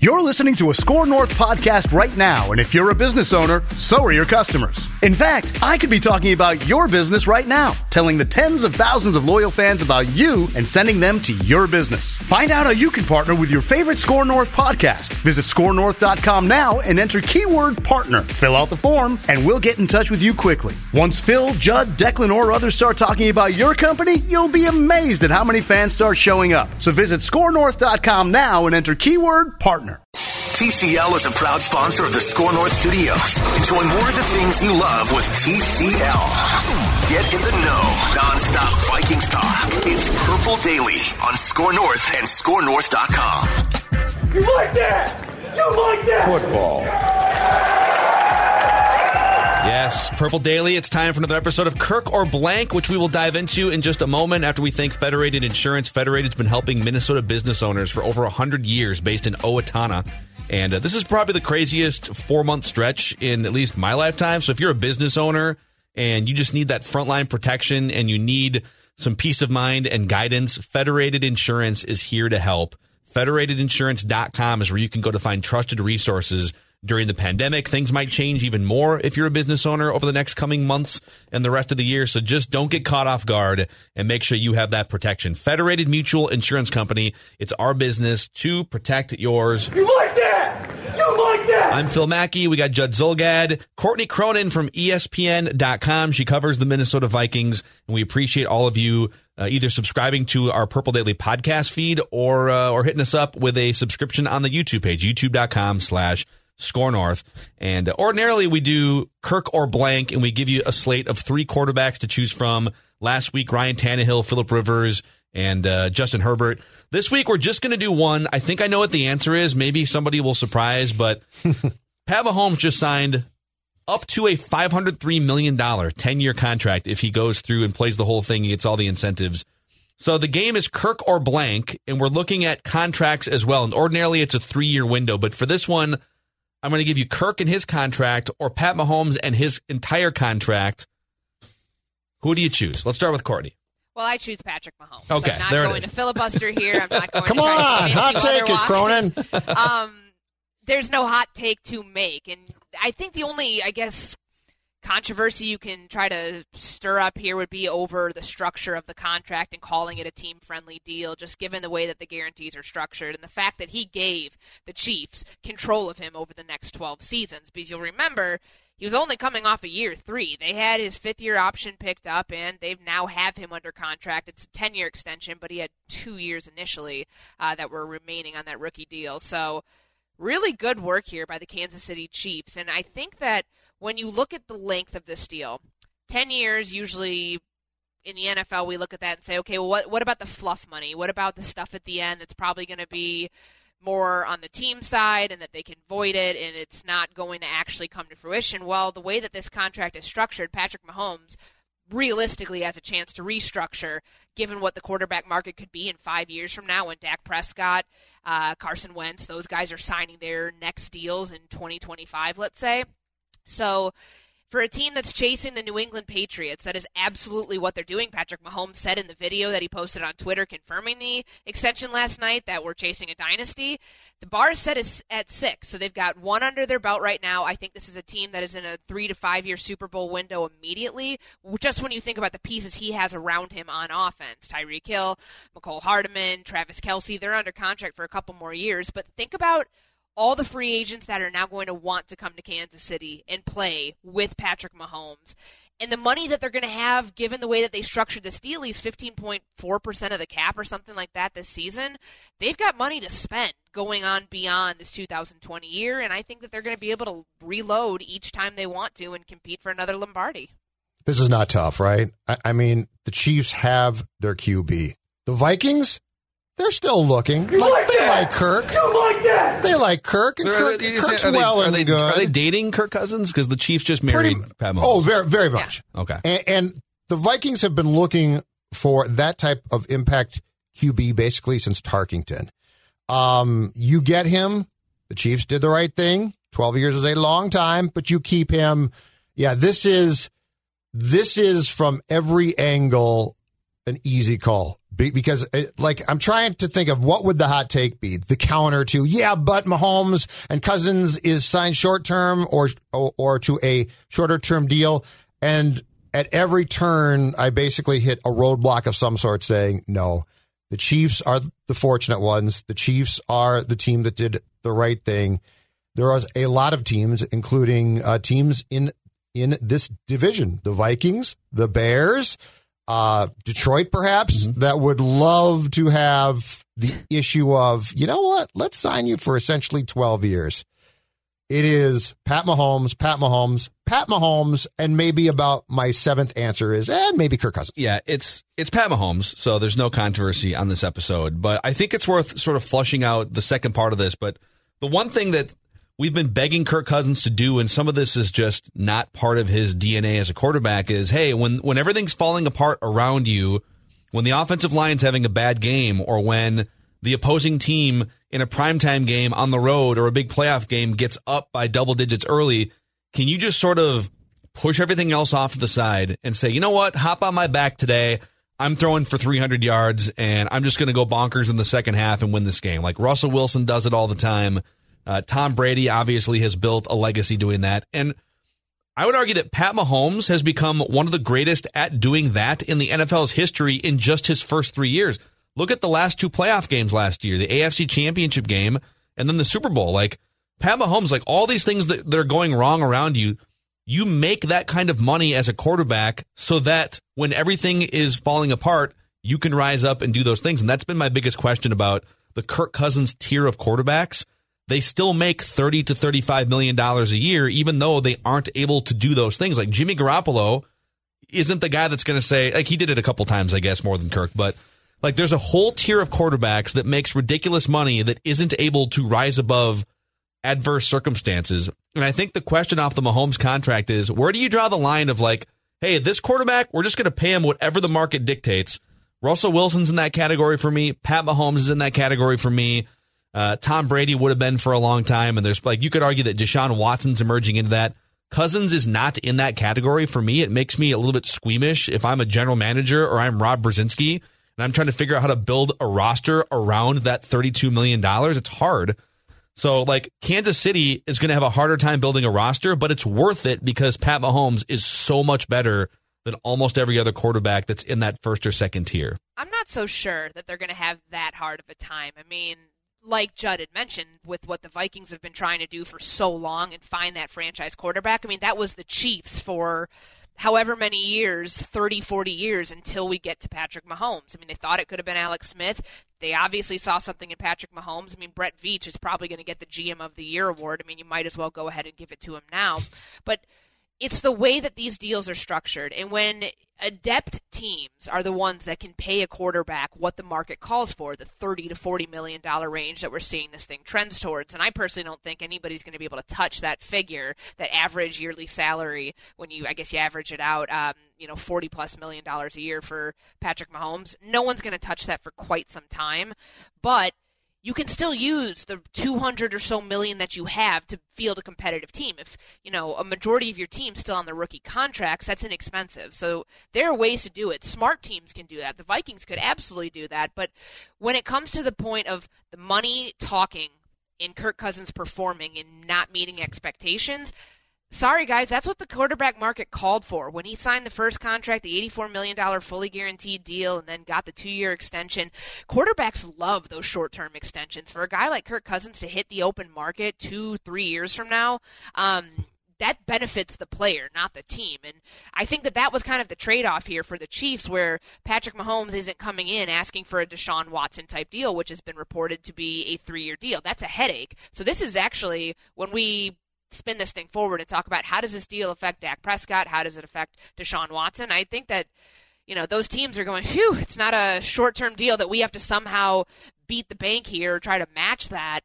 You're listening to a Score North podcast right now, and if you're a business owner, so are your customers. In fact, I could be talking about your business right now, telling the tens of thousands of loyal fans about you and sending them to your business. Find out how you can partner with your favorite Score North podcast. Visit scorenorth.com now and enter keyword partner. Fill out the form, and we'll get in touch with you quickly. Once Phil, Judd, Declan, or others start talking about your company, you'll be amazed at how many fans start showing up. So visit scorenorth.com now and enter keyword partner. TCL is a proud sponsor of the Score North Studios. Enjoy more of the things you love with TCL. Get in the know, nonstop Vikings talk. It's Purple Daily on Score North and ScoreNorth.com. You like that? You like that? Football. Yes, Purple Daily. It's time for another episode of Kirk or Blank, which we will dive into in just a moment after we thank Federated Insurance. Federated's been helping Minnesota business owners for over 100 years based in Owatonna. And uh, this is probably the craziest four month stretch in at least my lifetime. So if you're a business owner and you just need that frontline protection and you need some peace of mind and guidance, Federated Insurance is here to help. Federatedinsurance.com is where you can go to find trusted resources during the pandemic. Things might change even more if you're a business owner over the next coming months and the rest of the year. So just don't get caught off guard and make sure you have that protection. Federated Mutual Insurance Company. It's our business to protect yours. You like that? I'm Phil Mackey. We got Judd Zulgad, Courtney Cronin from ESPN.com. She covers the Minnesota Vikings, and we appreciate all of you uh, either subscribing to our Purple Daily podcast feed or uh, or hitting us up with a subscription on the YouTube page, youtube.com slash Score North. And uh, ordinarily we do Kirk or blank, and we give you a slate of three quarterbacks to choose from. Last week, Ryan Tannehill, Philip Rivers, and uh, Justin Herbert. This week, we're just going to do one. I think I know what the answer is. Maybe somebody will surprise, but Pat Mahomes just signed up to a $503 million 10 year contract if he goes through and plays the whole thing and gets all the incentives. So the game is Kirk or blank, and we're looking at contracts as well. And ordinarily, it's a three year window, but for this one, I'm going to give you Kirk and his contract or Pat Mahomes and his entire contract. Who do you choose? Let's start with Courtney. Well, I choose Patrick Mahomes. Okay, I'm not there going is. to filibuster here. I'm not going Come to on, hot take it. Cronin. um, there's no hot take to make, and I think the only, I guess, controversy you can try to stir up here would be over the structure of the contract and calling it a team-friendly deal, just given the way that the guarantees are structured and the fact that he gave the Chiefs control of him over the next 12 seasons. Because you'll remember. He was only coming off a year three. They had his fifth year option picked up, and they've now have him under contract. It's a ten year extension, but he had two years initially uh, that were remaining on that rookie deal. So really good work here by the Kansas City Chiefs. And I think that when you look at the length of this deal, 10 years usually in the NFL, we look at that and say, okay, well, what, what about the fluff money? What about the stuff at the end that's probably going to be more on the team side and that they can void it and it's not going to actually come to fruition? Well, the way that this contract is structured, Patrick Mahomes realistically has a chance to restructure given what the quarterback market could be in five years from now when Dak Prescott, uh, Carson Wentz, those guys are signing their next deals in 2025, let's say. So for a team that's chasing the New England Patriots, that is absolutely what they're doing. Patrick Mahomes said in the video that he posted on Twitter confirming the extension last night that we're chasing a dynasty. The bar is set is at six, so they've got one under their belt right now. I think this is a team that is in a three to five year Super Bowl window immediately. Just when you think about the pieces he has around him on offense, Tyreek Hill, Mecole Hardman, Travis Kelce, they're under contract for a couple more years. But think about all the free agents that are now going to want to come to Kansas City and play with Patrick Mahomes. And the money that they're going to have, given the way that they structured the deal, he's 15.4% of the cap or something like that this season. They've got money to spend going on beyond this 2020 year. And I think that they're going to be able to reload each time they want to and compete for another Lombardi. This is not tough, right? I, I mean, the Chiefs have their QB. The Vikings, they're still looking. Like they they like Kirk. You like that? They like Kirk, and Kirk, they- Kirk's are they- well are and they, good. Are they dating Kirk Cousins? Because the Chiefs just married Pretty- Pat Mahomes. Oh, very, very much. Okay. And, and the Vikings have been looking for that type of impact QB basically since Tarkenton. Um, you get him. The Chiefs did the right thing. Twelve years is a long time, but you keep him. Yeah, this is this is from every angle an easy call Be- because it, like I'm trying to think of what would the hot take be? The counter to yeah but Mahomes and Cousins is signed short term or, or or to a shorter term deal. And at every turn I basically hit a roadblock of some sort saying no the Chiefs are the fortunate ones. The Chiefs are the team that did the right thing. There are a lot of teams including uh, teams in in this division the Vikings the Bears uh, Detroit, perhaps, that would love to have the issue of, you know what, let's sign you for essentially 12 years. It is Pat Mahomes, Pat Mahomes, Pat Mahomes, and maybe about my seventh answer is, and maybe Kirk Cousins. Yeah, it's it's Pat Mahomes, so there's no controversy on this episode. But I think it's worth sort of flushing out the second part of this. But the one thing that we've been begging Kirk Cousins to do, and some of this is just not part of his DNA as a quarterback, is hey, when when everything's falling apart around you, when the offensive line's having a bad game, or when the opposing team in a primetime game on the road or a big playoff game gets up by double digits early, can you just sort of push everything else off to the side and say, you know what, hop on my back today. I'm throwing for 300 yards and I'm just going to go bonkers in the second half and win this game. Like Russell Wilson does it all the time. Uh, Tom Brady obviously has built a legacy doing that. And I would argue that Pat Mahomes has become one of the greatest at doing that in the NFL's history in just his first three years. Look at the last two playoff games last year, the AFC championship game and then the Super Bowl. Like Pat Mahomes, like all these things that, that are going wrong around you, you make that kind of money as a quarterback so that when everything is falling apart, you can rise up and do those things. And that's been my biggest question about the Kirk Cousins tier of quarterbacks. They still make 30 to 35 million dollars a year even though they aren't able to do those things. Like Jimmy Garoppolo isn't the guy that's going to say like he did it a couple times I guess more than Kirk, but like there's a whole tier of quarterbacks that makes ridiculous money that isn't able to rise above adverse circumstances. And I think the question off the Mahomes contract is where do you draw the line of like, hey, this quarterback, we're just going to pay him whatever the market dictates. Russell Wilson's in that category for me. Pat Mahomes is in that category for me. Uh, Tom Brady would have been for a long time. And there's like, you could argue that Deshaun Watson's emerging into that. Cousins is not in that category for me. It makes me a little bit squeamish if I'm a general manager or I'm Rob Brzezinski and I'm trying to figure out how to build a roster around that $32 million. It's hard. So, like, Kansas City is going to have a harder time building a roster, but it's worth it because Pat Mahomes is so much better than almost every other quarterback that's in that first or second tier. I'm not so sure that they're going to have that hard of a time. I mean, like Judd had mentioned, with what the Vikings have been trying to do for so long and find that franchise quarterback, I mean, that was the Chiefs for however many years 30 40 years until we get to patrick mahomes. I mean they thought it could have been alex smith. They obviously saw something in patrick mahomes. I mean brett veach is probably going to get the gm of the year award. I mean you might as well go ahead and give it to him now. But it's the way that these deals are structured. And when adept teams are the ones that can pay a quarterback what the market calls for the 30 to 40 million dollar range that we're seeing this thing trends towards. And i personally don't think anybody's going to be able to touch that figure that average yearly salary when you i guess you average it out um, you know 40 plus million dollars a year for patrick mahomes. No one's going to touch that for quite some time. But you can still use the 200 or so million that you have to field a competitive team. If, you know, a majority of your team's still on the rookie contracts, that's inexpensive. So there are ways to do it. Smart teams can do that. The Vikings could absolutely do that. But when it comes to the point of the money talking in Kirk Cousins performing and not meeting expectations, sorry guys, that's what the quarterback market called for. When he signed the first contract, the $84 million fully guaranteed deal, and then got the two year extension, quarterbacks love those short term extensions. For a guy like Kirk Cousins to hit the open market two, three years from now, um, that benefits the player, not the team. And I think that that was kind of the trade off here for the Chiefs, where Patrick Mahomes isn't coming in asking for a Deshaun Watson type deal, which has been reported to be a three year deal. That's a headache. So this is actually, when we spin this thing forward and talk about how does this deal affect Dak Prescott? How does it affect Deshaun Watson? I think that, you know, those teams are going, phew, it's not a short term deal that we have to somehow beat the bank here, or try to match that,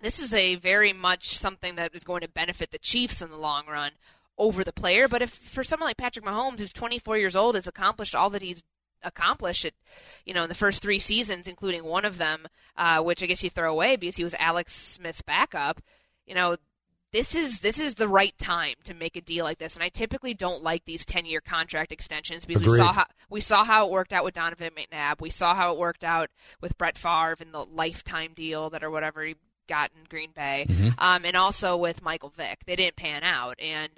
this is a very much something that is going to benefit the Chiefs in the long run over the player. But if for someone like Patrick Mahomes, who's 24 years old, has accomplished all that he's accomplished it, you know, in the first three seasons, including one of them, uh, which I guess you throw away because he was Alex Smith's backup. You know, this is this is the right time to make a deal like this. And I typically don't like these 10 year contract extensions because Agreed. we saw how we saw how it worked out with Donovan McNabb. We saw how it worked out with Brett Favre and the lifetime deal that or whatever he got in Green Bay, um, and also with Michael Vick. They didn't pan out, and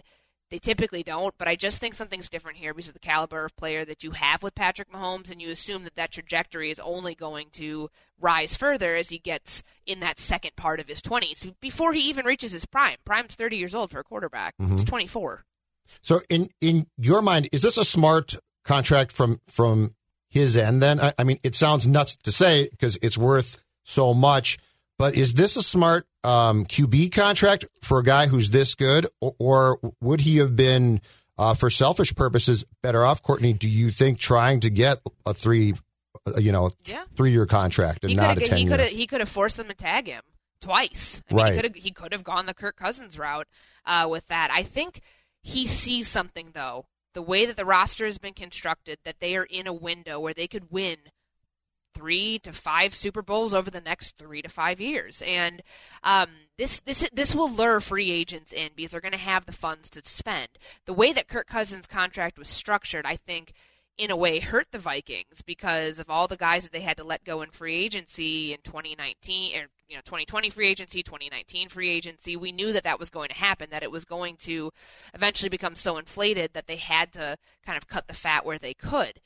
they typically don't. But I just think something's different here because of the caliber of player that you have with Patrick Mahomes, and you assume that that trajectory is only going to rise further as he gets in that second part of his 20s before he even reaches his prime. Prime's 30 years old for a quarterback. Mm-hmm. He's 24. So in in your mind, is this a smart contract from from his end? Then I, I mean, it sounds nuts to say because it's worth so much, but is this a smart um, QB contract for a guy who's this good, or, or would he have been, uh, for selfish purposes, better off? Courtney, do you think trying to get a three, uh, you know, Yeah. three year contract and He not a could ten he could have he could have forced them to tag him twice. I mean, Right. he could have he could have gone the Kirk Cousins route uh, with that. I think he sees something though. The way that the roster has been constructed, that they are in a window where they could win three to five Super Bowls over the next three to five years, and um, this this this will lure free agents in because they're going to have the funds to spend. The way that Kirk Cousins' contract was structured, I think, in a way, hurt the Vikings because of all the guys that they had to let go in free agency in 2019 or you know 2020 free agency, 2019 free agency. We knew that that was going to happen, that it was going to eventually become so inflated that they had to kind of cut the fat where they could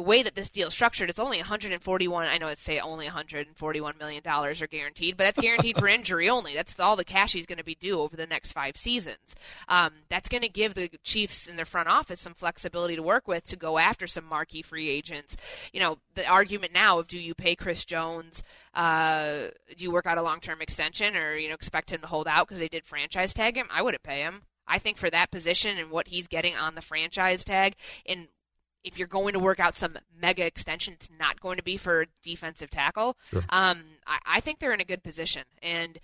the way that this deal is structured, it's only 141. I know it's say only 141 million dollars are guaranteed, but that's guaranteed for injury only. That's all the cash he's going to be due over the next five seasons. Um, that's going to give the Chiefs in their front office some flexibility to work with to go after some marquee free agents. You know, the argument now of do you pay Chris Jones? Uh, do you work out a long-term extension, or you know expect him to hold out because they did franchise tag him? I wouldn't pay him. I think for that position and what he's getting on the franchise tag, and if you're going to work out some mega extension, it's not going to be for defensive tackle. Um, I, I think they're in a good position, and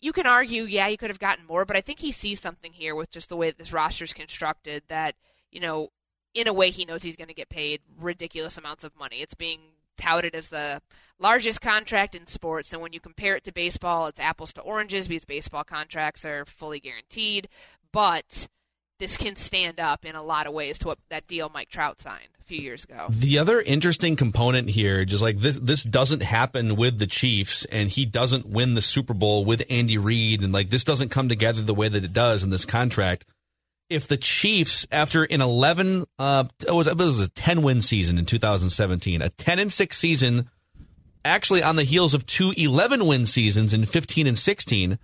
you can argue, yeah, he could have gotten more, but I think he sees something here with just the way that this roster's constructed that you know, in a way, he knows he's going to get paid ridiculous amounts of money. It's being touted as the largest contract in sports, and when you compare it to baseball, it's apples to oranges because baseball contracts are fully guaranteed, but this can stand up in a lot of ways to what that deal Mike Trout signed a few years ago. The other interesting component here, just like this, this doesn't happen with the Chiefs, and he doesn't win the Super Bowl with Andy Reid, and like this doesn't come together the way that it does in this contract. If the Chiefs, after an eleven, uh, it was it was a ten win season in 2017, a ten and six season, actually on the heels of two 11 win seasons in 15 and 16,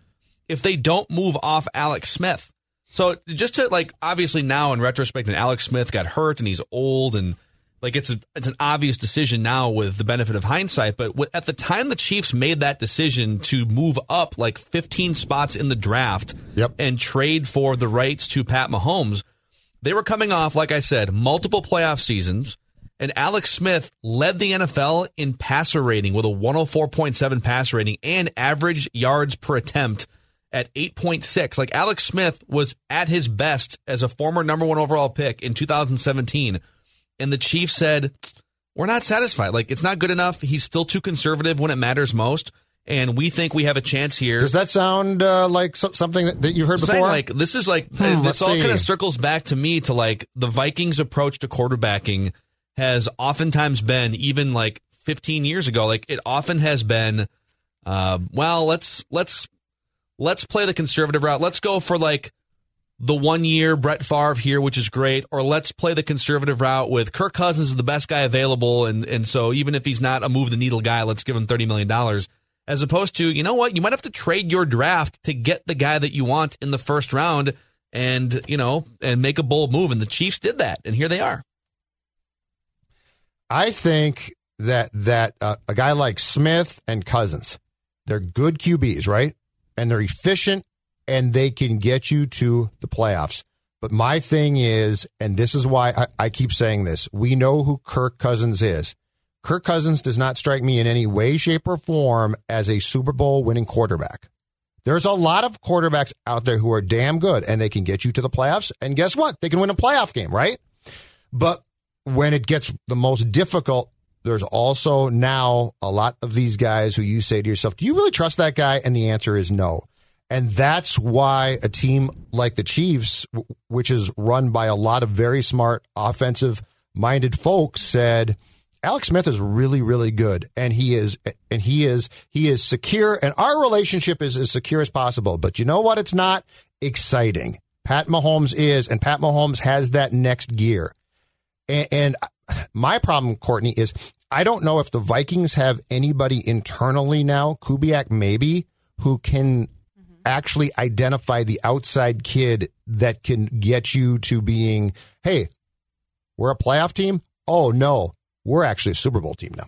if they don't move off Alex Smith. So just to like obviously now in retrospect, and Alex Smith got hurt and he's old and like it's a, it's an obvious decision now with the benefit of hindsight. But w- at the time the Chiefs made that decision to move up like 15 spots in the draft Yep. and trade for the rights to Pat Mahomes, they were coming off, like I said, multiple playoff seasons. And Alex Smith led the NFL in passer rating with a 104.7 passer rating and average yards per attempt at 8.6. Like Alex Smith was at his best as a former number one overall pick in 2017. And the Chiefs said, We're not satisfied. Like, it's not good enough. He's still too conservative when it matters most. And we think we have a chance here. Does that sound uh, like so- something that, you've heard saying before? like this is like Hmm, this all kind of circles back to me to like the Vikings approach to quarterbacking has oftentimes been even like 15 years ago like it often has been uh, well let's let's let's play the conservative route let's go for like the one year Brett Favre here which is great or let's play the conservative route with Kirk Cousins is the best guy available and and so even if he's not a move the needle guy let's give him 30 million dollars as opposed to you know what you might have to trade your draft to get the guy that you want in the first round and you know and make a bold move and the Chiefs did that and here they are I think that that uh, a guy like Smith and Cousins, they're good QBs, right? And they're efficient, and they can get you to the playoffs. But my thing is, and this is why I, I keep saying this: we know who Kirk Cousins is, Kirk Cousins does not strike me in any way, shape, or form as a Super Bowl winning quarterback. There's a lot of quarterbacks out there who are damn good and they can get you to the playoffs. And guess what? They can win a playoff game, right? But when it gets the most difficult, there's also now a lot of these guys who you say to yourself, do you really trust that guy? And the answer is no. And that's why a team like the Chiefs, which is run by a lot of very smart offensive minded folks, said, Alex Smith is really, really good, and he is, and he is, he is secure, and our relationship is as secure as possible. But you know what? It's not exciting. Pat Mahomes is, and Pat Mahomes has that next gear. And, and my problem, Courtney, is I don't know if the Vikings have anybody internally now, Kubiak maybe, who can actually identify the outside kid that can get you to being, hey, we're a playoff team. Oh no, we're actually a Super Bowl team now.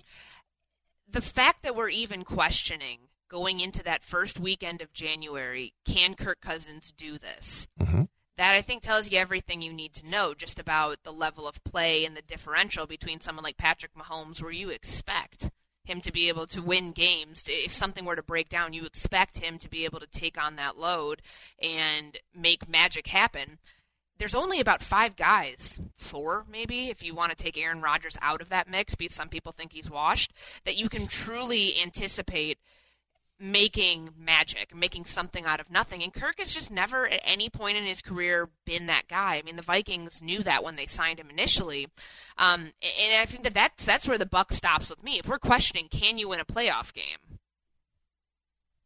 The fact that we're even questioning going into that first weekend of January, can Kirk Cousins do this? Mm-hmm. That I think tells you everything you need to know just about the level of play and the differential between someone like Patrick Mahomes, where you expect him to be able to win games. If something were to break down, you expect him to be able to take on that load and make magic happen there's only about five guys, four maybe, if you want to take Aaron Rodgers out of that mix, because some people think he's washed, that you can truly anticipate making magic, making something out of nothing. And Kirk has just never at any point in his career been that guy. I mean, the Vikings knew that when they signed him initially. Um, and I think that that's, that's where the buck stops with me. If we're questioning, can you win a playoff game?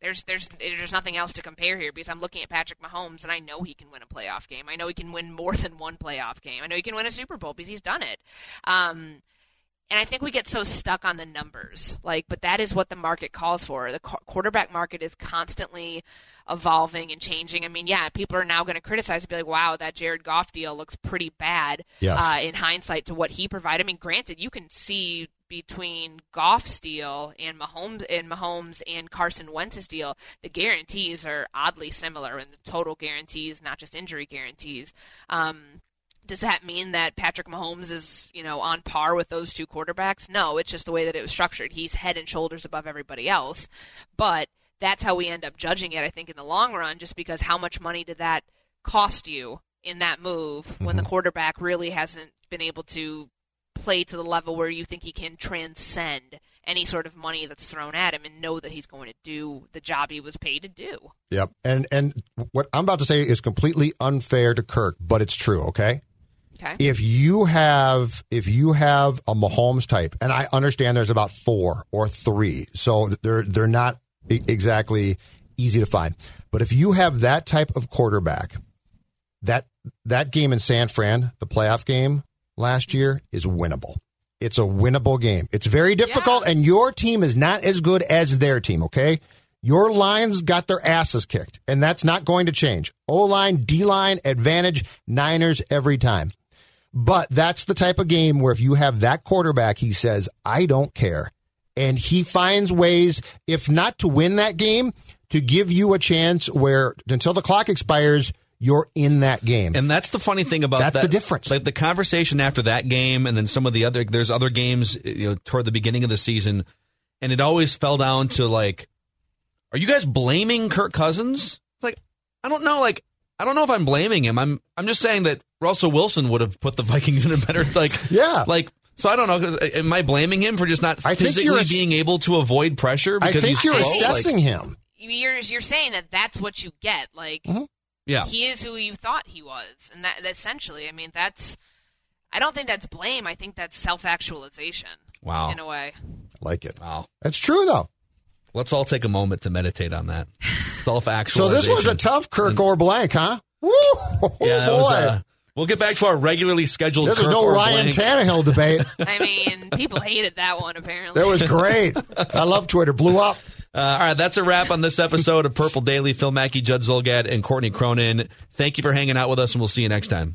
There's there's there's nothing else to compare here because I'm looking at Patrick Mahomes and I know he can win a playoff game. I know he can win more than one playoff game. I know he can win a Super Bowl because he's done it. Um, and I think we get so stuck on the numbers, like, but that is what the market calls for. The quarterback market is constantly evolving and changing. I mean, yeah, people are now going to criticize and be like, "Wow, that Jared Goff deal looks pretty bad." Yes. Uh, in hindsight, to what he provided. I mean, granted, you can see between Goff's deal and Mahomes and Mahomes and Carson Wentz's deal, the guarantees are oddly similar in the total guarantees, not just injury guarantees. Um, does that mean that Patrick Mahomes is, you know, on par with those two quarterbacks? No, it's just the way that it was structured. He's head and shoulders above everybody else. But that's how we end up judging it, I think, in the long run, just because how much money did that cost you in that move mm-hmm. when the mm-hmm. quarterback really hasn't been able to play to the level where you think he can transcend any sort of money that's thrown at him and know that he's going to do the job he was paid to do. Yep. And and what I'm about to say is completely unfair to Kirk, but it's true, okay? Okay. If you have if you have a Mahomes type, and I understand there's about four or three, so they're they're not exactly easy to find. But if you have that type of quarterback, that that game in San Fran, the playoff game, last year is winnable. It's a winnable game. It's very difficult, yeah. and your team is not as good as their team, okay? Your lines got their asses kicked, and that's not going to change. O line, D line, advantage, Niners every time. But that's the type of game where if you have that quarterback, he says, I don't care. And he finds ways, if not to win that game, to give you a chance where until the clock expires, you're in that game. And that's the funny thing about that's that, the difference. Like the conversation after that game, and then some of the other there's other games you know toward the beginning of the season, and it always fell down to like, are you guys blaming Kirk Cousins? It's like I don't know, like I don't know if I'm blaming him. I'm I'm just saying that Russell Wilson would have put the Vikings in a better like yeah like. So I don't know. Cause am I blaming him for just not I physically being able to avoid pressure? Because I think you're slow? assessing like, him. You're you're saying that that's what you get. Like mm-hmm. Yeah. He is who you thought he was. And that essentially, I mean, that's I don't think that's blame. I think that's self-actualization. Wow. In a way. I like it. Wow. That's true though. Let's all take a moment to meditate on that. Self-actualization. so this was a tough Kirk or blank, huh? Woo! yeah, oh, was, uh, we'll get back to our regularly scheduled. This is no Ryan blank. Tannehill debate. I mean, people hated that one apparently. That was great. I love Twitter. Blew up. Uh, all right, that's a wrap on this episode of Purple Daily. Phil Mackey, Judd Zulgad, and Courtney Cronin. Thank you for hanging out with us, and we'll see you next time.